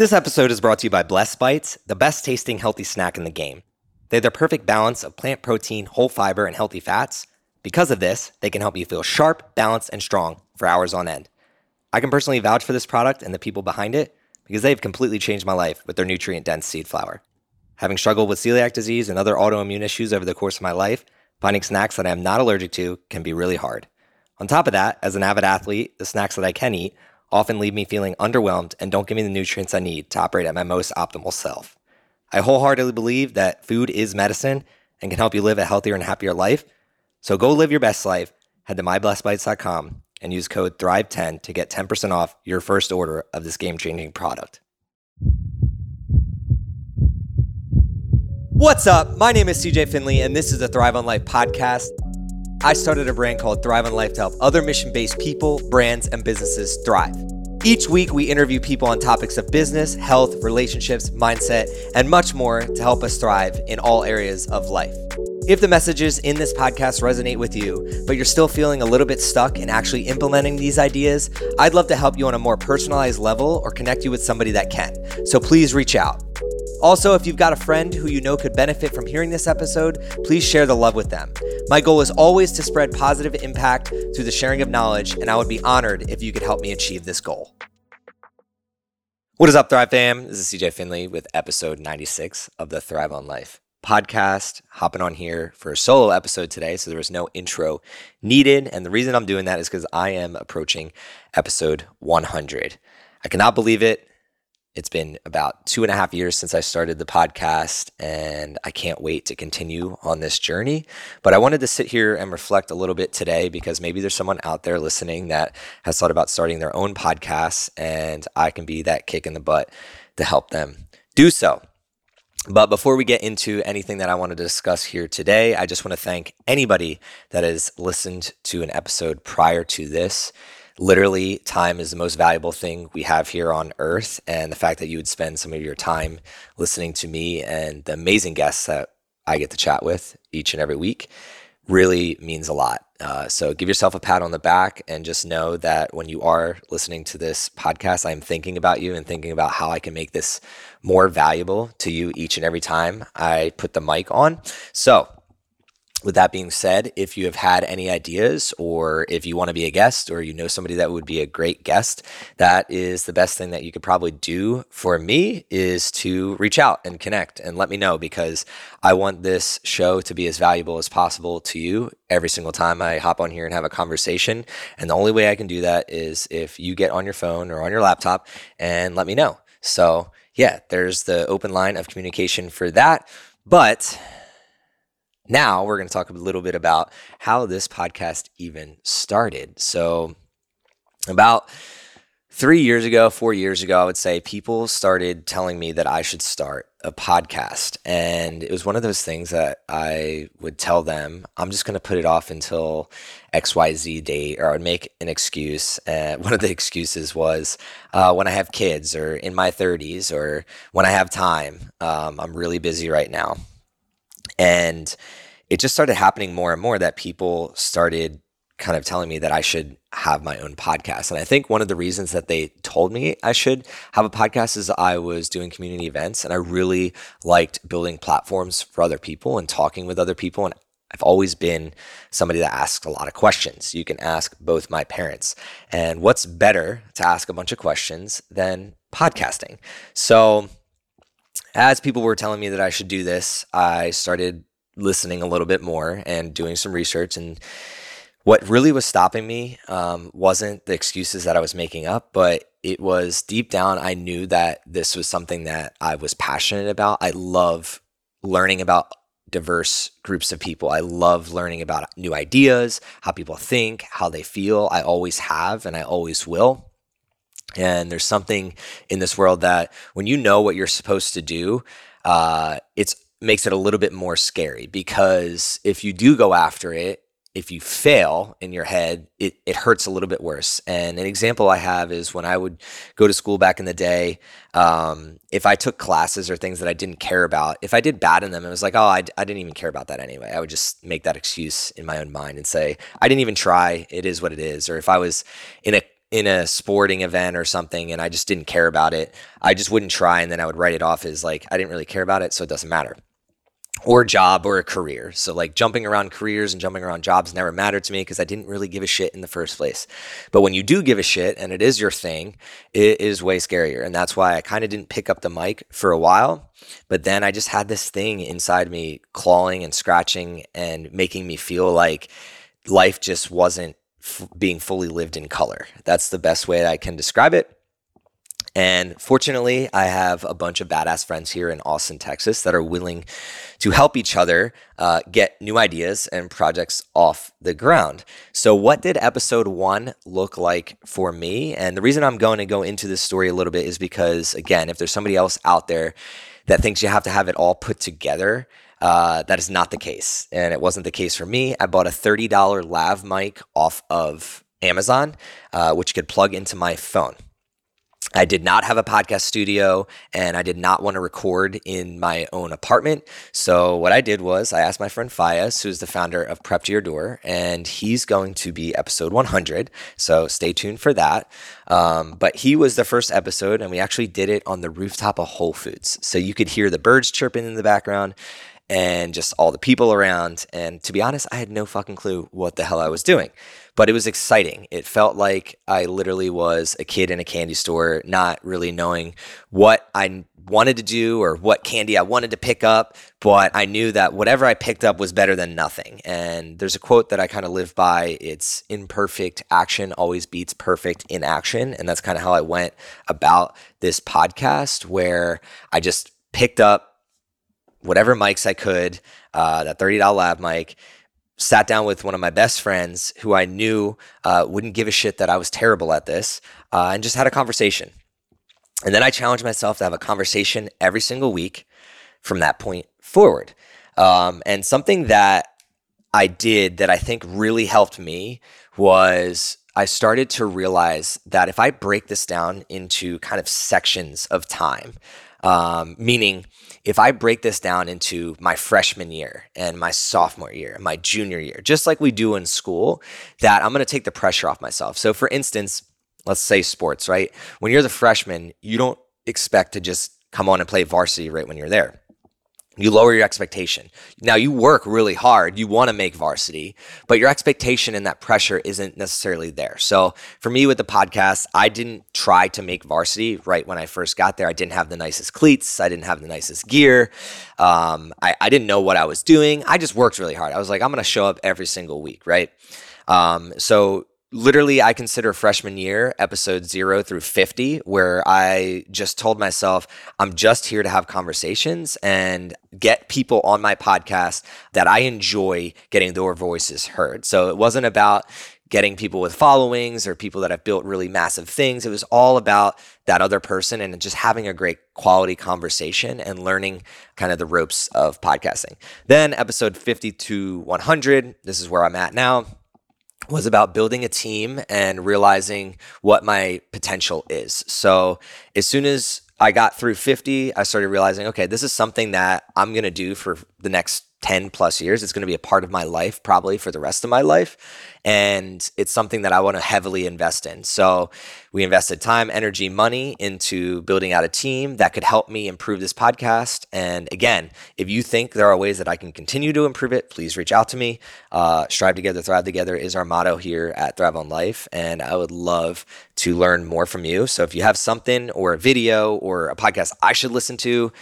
This episode is brought to you by Blessed Bites, the best tasting healthy snack in the game. They have the perfect balance of plant protein, whole fiber, and healthy fats. Because of this, they can help you feel sharp, balanced, and strong for hours on end. I can personally vouch for this product and the people behind it because they've completely changed my life with their nutrient dense seed flour. Having struggled with celiac disease and other autoimmune issues over the course of my life, finding snacks that I am not allergic to can be really hard. On top of that, as an avid athlete, the snacks that I can eat often leave me feeling underwhelmed and don't give me the nutrients I need to operate at my most optimal self. I wholeheartedly believe that food is medicine and can help you live a healthier and happier life. So go live your best life. Head to myblessedbites.com and use code THRIVE10 to get 10% off your first order of this game changing product. What's up? My name is CJ Finley, and this is the Thrive on Life podcast. I started a brand called Thrive on Life to help other mission based people, brands, and businesses thrive. Each week, we interview people on topics of business, health, relationships, mindset, and much more to help us thrive in all areas of life. If the messages in this podcast resonate with you, but you're still feeling a little bit stuck in actually implementing these ideas, I'd love to help you on a more personalized level or connect you with somebody that can. So please reach out. Also, if you've got a friend who you know could benefit from hearing this episode, please share the love with them. My goal is always to spread positive impact through the sharing of knowledge, and I would be honored if you could help me achieve this goal. What is up, Thrive fam? This is CJ Finley with episode 96 of the Thrive on Life podcast. Hopping on here for a solo episode today, so there was no intro needed. And the reason I'm doing that is because I am approaching episode 100. I cannot believe it. It's been about two and a half years since I started the podcast, and I can't wait to continue on this journey. But I wanted to sit here and reflect a little bit today because maybe there's someone out there listening that has thought about starting their own podcast, and I can be that kick in the butt to help them do so. But before we get into anything that I want to discuss here today, I just want to thank anybody that has listened to an episode prior to this literally time is the most valuable thing we have here on earth and the fact that you would spend some of your time listening to me and the amazing guests that i get to chat with each and every week really means a lot. Uh, so give yourself a pat on the back and just know that when you are listening to this podcast i'm thinking about you and thinking about how i can make this more valuable to you each and every time i put the mic on. So with that being said, if you have had any ideas or if you want to be a guest or you know somebody that would be a great guest, that is the best thing that you could probably do for me is to reach out and connect and let me know because I want this show to be as valuable as possible to you every single time I hop on here and have a conversation. And the only way I can do that is if you get on your phone or on your laptop and let me know. So, yeah, there's the open line of communication for that. But now we're going to talk a little bit about how this podcast even started. So, about three years ago, four years ago, I would say people started telling me that I should start a podcast. And it was one of those things that I would tell them, I'm just going to put it off until XYZ date, or I would make an excuse. And one of the excuses was uh, when I have kids, or in my 30s, or when I have time. Um, I'm really busy right now. And it just started happening more and more that people started kind of telling me that I should have my own podcast. And I think one of the reasons that they told me I should have a podcast is I was doing community events and I really liked building platforms for other people and talking with other people. And I've always been somebody that asks a lot of questions. You can ask both my parents. And what's better to ask a bunch of questions than podcasting? So, as people were telling me that I should do this, I started listening a little bit more and doing some research. And what really was stopping me um, wasn't the excuses that I was making up, but it was deep down, I knew that this was something that I was passionate about. I love learning about diverse groups of people. I love learning about new ideas, how people think, how they feel. I always have, and I always will. And there's something in this world that when you know what you're supposed to do, uh, it's makes it a little bit more scary because if you do go after it, if you fail in your head, it, it hurts a little bit worse. And an example I have is when I would go to school back in the day, um, if I took classes or things that I didn't care about, if I did bad in them, it was like, oh, I, I didn't even care about that anyway. I would just make that excuse in my own mind and say, I didn't even try. It is what it is. Or if I was in a in a sporting event or something and I just didn't care about it, I just wouldn't try and then I would write it off as like I didn't really care about it, so it doesn't matter or job or a career. So like jumping around careers and jumping around jobs never mattered to me because I didn't really give a shit in the first place. But when you do give a shit and it is your thing, it is way scarier. And that's why I kind of didn't pick up the mic for a while. But then I just had this thing inside me clawing and scratching and making me feel like life just wasn't f- being fully lived in color. That's the best way I can describe it. And fortunately, I have a bunch of badass friends here in Austin, Texas that are willing to help each other uh, get new ideas and projects off the ground. So, what did episode one look like for me? And the reason I'm going to go into this story a little bit is because, again, if there's somebody else out there that thinks you have to have it all put together, uh, that is not the case. And it wasn't the case for me. I bought a $30 lav mic off of Amazon, uh, which could plug into my phone. I did not have a podcast studio and I did not want to record in my own apartment. So, what I did was I asked my friend Fias, who's the founder of Prep to Your Door, and he's going to be episode 100. So, stay tuned for that. Um, but he was the first episode, and we actually did it on the rooftop of Whole Foods. So, you could hear the birds chirping in the background and just all the people around. And to be honest, I had no fucking clue what the hell I was doing but it was exciting. It felt like I literally was a kid in a candy store, not really knowing what I wanted to do or what candy I wanted to pick up, but I knew that whatever I picked up was better than nothing. And there's a quote that I kind of live by it's imperfect action always beats perfect inaction. And that's kind of how I went about this podcast, where I just picked up whatever mics I could, uh, that $30 lav mic sat down with one of my best friends who I knew uh, wouldn't give a shit that I was terrible at this uh, and just had a conversation. And then I challenged myself to have a conversation every single week from that point forward. Um, and something that I did that I think really helped me was I started to realize that if I break this down into kind of sections of time, um, meaning if I break this down into my freshman year and my sophomore year, and my junior year, just like we do in school, that I'm going to take the pressure off myself. So, for instance, let's say sports, right? When you're the freshman, you don't expect to just come on and play varsity right when you're there you lower your expectation. Now you work really hard. You want to make varsity, but your expectation and that pressure isn't necessarily there. So for me with the podcast, I didn't try to make varsity right when I first got there. I didn't have the nicest cleats. I didn't have the nicest gear. Um, I, I didn't know what I was doing. I just worked really hard. I was like, I'm going to show up every single week, right? Um, so literally i consider freshman year episode 0 through 50 where i just told myself i'm just here to have conversations and get people on my podcast that i enjoy getting their voices heard. So it wasn't about getting people with followings or people that have built really massive things. It was all about that other person and just having a great quality conversation and learning kind of the ropes of podcasting. Then episode 50 to 100 this is where i'm at now was about building a team and realizing what my potential is. So as soon as I got through 50, I started realizing, okay, this is something that I'm going to do for the next 10 plus years. It's going to be a part of my life, probably for the rest of my life. And it's something that I want to heavily invest in. So we invested time, energy, money into building out a team that could help me improve this podcast. And again, if you think there are ways that I can continue to improve it, please reach out to me. Uh, Strive together, thrive together is our motto here at Thrive on Life. And I would love to learn more from you. So if you have something or a video or a podcast I should listen to,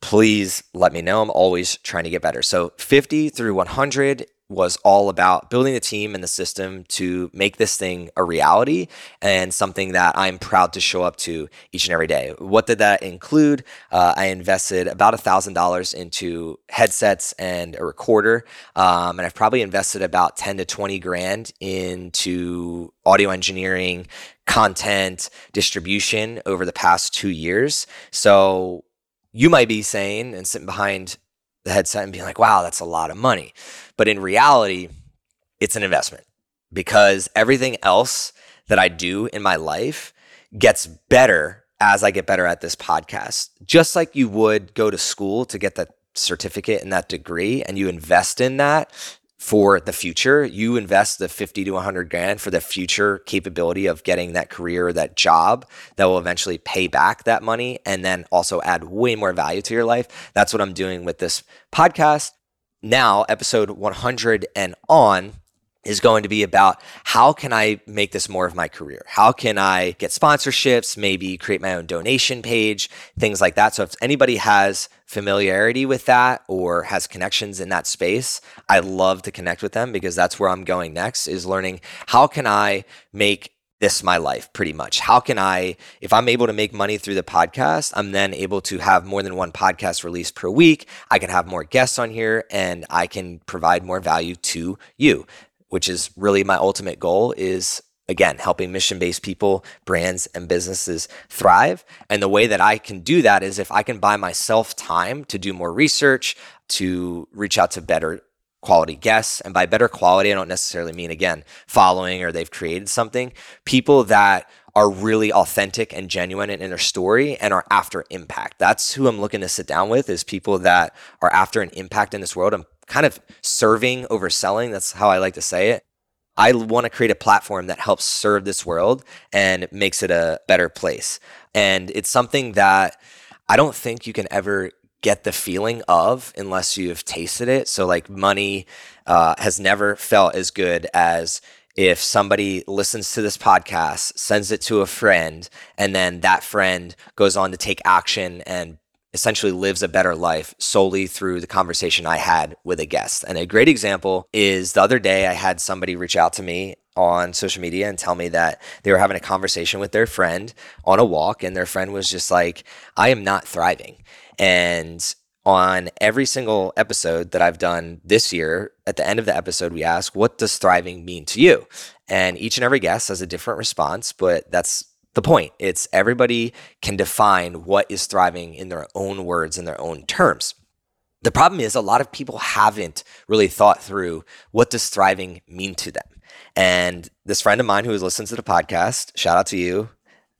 please let me know. I'm always trying to get better. So 50 through 100 was all about building the team and the system to make this thing a reality and something that I'm proud to show up to each and every day. What did that include? Uh, I invested about a thousand dollars into headsets and a recorder, um, and I've probably invested about 10 to 20 grand into audio engineering, content distribution over the past two years. So you might be saying and sitting behind the headset and being like, wow, that's a lot of money. But in reality, it's an investment because everything else that I do in my life gets better as I get better at this podcast. Just like you would go to school to get that certificate and that degree and you invest in that for the future. You invest the 50 to 100 grand for the future capability of getting that career, that job that will eventually pay back that money and then also add way more value to your life. That's what I'm doing with this podcast. Now, episode 100 and on is going to be about how can I make this more of my career? How can I get sponsorships, maybe create my own donation page, things like that. So if anybody has familiarity with that or has connections in that space, I love to connect with them because that's where I'm going next is learning how can I make this my life pretty much. How can I, if I'm able to make money through the podcast, I'm then able to have more than one podcast release per week. I can have more guests on here and I can provide more value to you which is really my ultimate goal is again helping mission-based people brands and businesses thrive. And the way that i can do that is if i can buy myself time to do more research to reach out to better quality guests. And by better quality i don't necessarily mean again following or they've created something. People that are really authentic and genuine in their story and are after impact. That's who i'm looking to sit down with is people that are after an impact in this world. And kind of serving over selling. That's how I like to say it. I want to create a platform that helps serve this world and makes it a better place. And it's something that I don't think you can ever get the feeling of unless you've tasted it. So, like, money uh, has never felt as good as if somebody listens to this podcast, sends it to a friend, and then that friend goes on to take action and essentially lives a better life solely through the conversation I had with a guest. And a great example is the other day I had somebody reach out to me on social media and tell me that they were having a conversation with their friend on a walk and their friend was just like I am not thriving. And on every single episode that I've done this year, at the end of the episode, we ask, What does thriving mean to you? And each and every guest has a different response, but that's the point. It's everybody can define what is thriving in their own words, in their own terms. The problem is a lot of people haven't really thought through what does thriving mean to them. And this friend of mine who has listened to the podcast, shout out to you.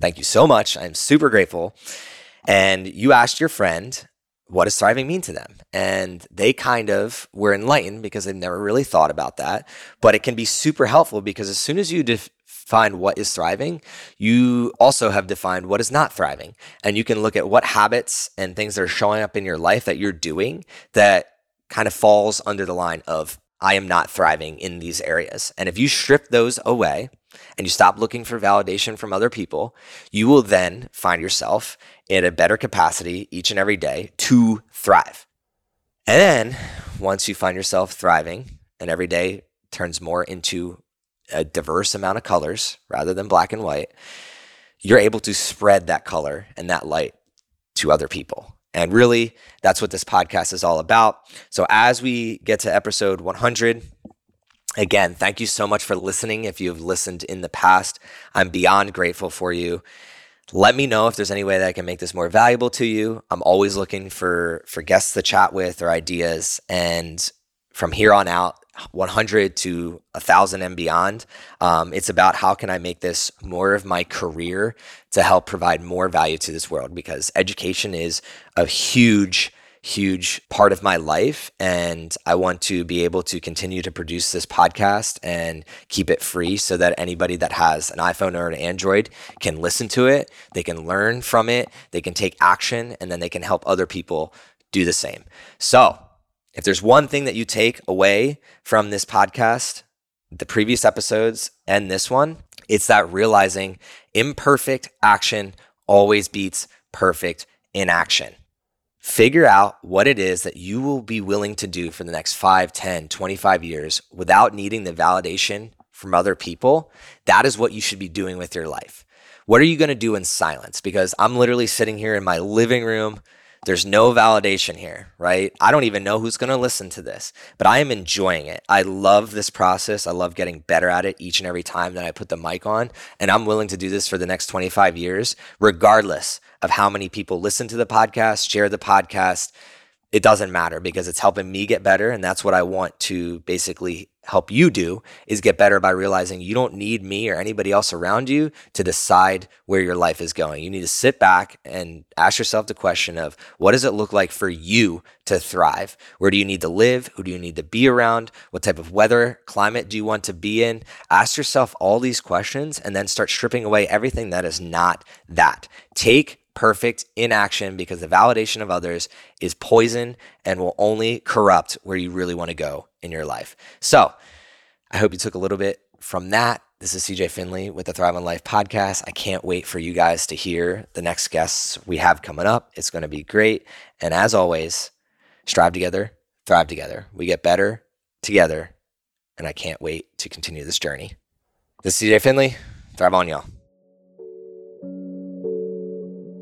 Thank you so much. I'm super grateful. And you asked your friend, what does thriving mean to them? And they kind of were enlightened because they've never really thought about that. But it can be super helpful because as soon as you def- define what is thriving, you also have defined what is not thriving. And you can look at what habits and things that are showing up in your life that you're doing that kind of falls under the line of I am not thriving in these areas. And if you strip those away and you stop looking for validation from other people, you will then find yourself in a better capacity each and every day to thrive. And then once you find yourself thriving and every day turns more into a diverse amount of colors rather than black and white, you're able to spread that color and that light to other people. And really, that's what this podcast is all about. So, as we get to episode 100, again, thank you so much for listening. If you've listened in the past, I'm beyond grateful for you. Let me know if there's any way that I can make this more valuable to you. I'm always looking for for guests to chat with or ideas. And from here on out, 100 to 1000 and beyond. Um, it's about how can i make this more of my career to help provide more value to this world because education is a huge huge part of my life and i want to be able to continue to produce this podcast and keep it free so that anybody that has an iphone or an android can listen to it they can learn from it they can take action and then they can help other people do the same. So if there's one thing that you take away from this podcast, the previous episodes and this one, it's that realizing imperfect action always beats perfect inaction. Figure out what it is that you will be willing to do for the next 5, 10, 25 years without needing the validation from other people. That is what you should be doing with your life. What are you going to do in silence? Because I'm literally sitting here in my living room there's no validation here, right? I don't even know who's going to listen to this, but I am enjoying it. I love this process. I love getting better at it each and every time that I put the mic on. And I'm willing to do this for the next 25 years, regardless of how many people listen to the podcast, share the podcast. It doesn't matter because it's helping me get better and that's what I want to basically help you do is get better by realizing you don't need me or anybody else around you to decide where your life is going. You need to sit back and ask yourself the question of what does it look like for you to thrive? Where do you need to live? Who do you need to be around? What type of weather, climate do you want to be in? Ask yourself all these questions and then start stripping away everything that is not that. Take perfect inaction because the validation of others is poison and will only corrupt where you really want to go in your life. So I hope you took a little bit from that. This is CJ Finley with the Thrive on Life podcast. I can't wait for you guys to hear the next guests we have coming up. It's going to be great. And as always, strive together, thrive together. We get better together. And I can't wait to continue this journey. This is CJ Finley. Thrive on, y'all.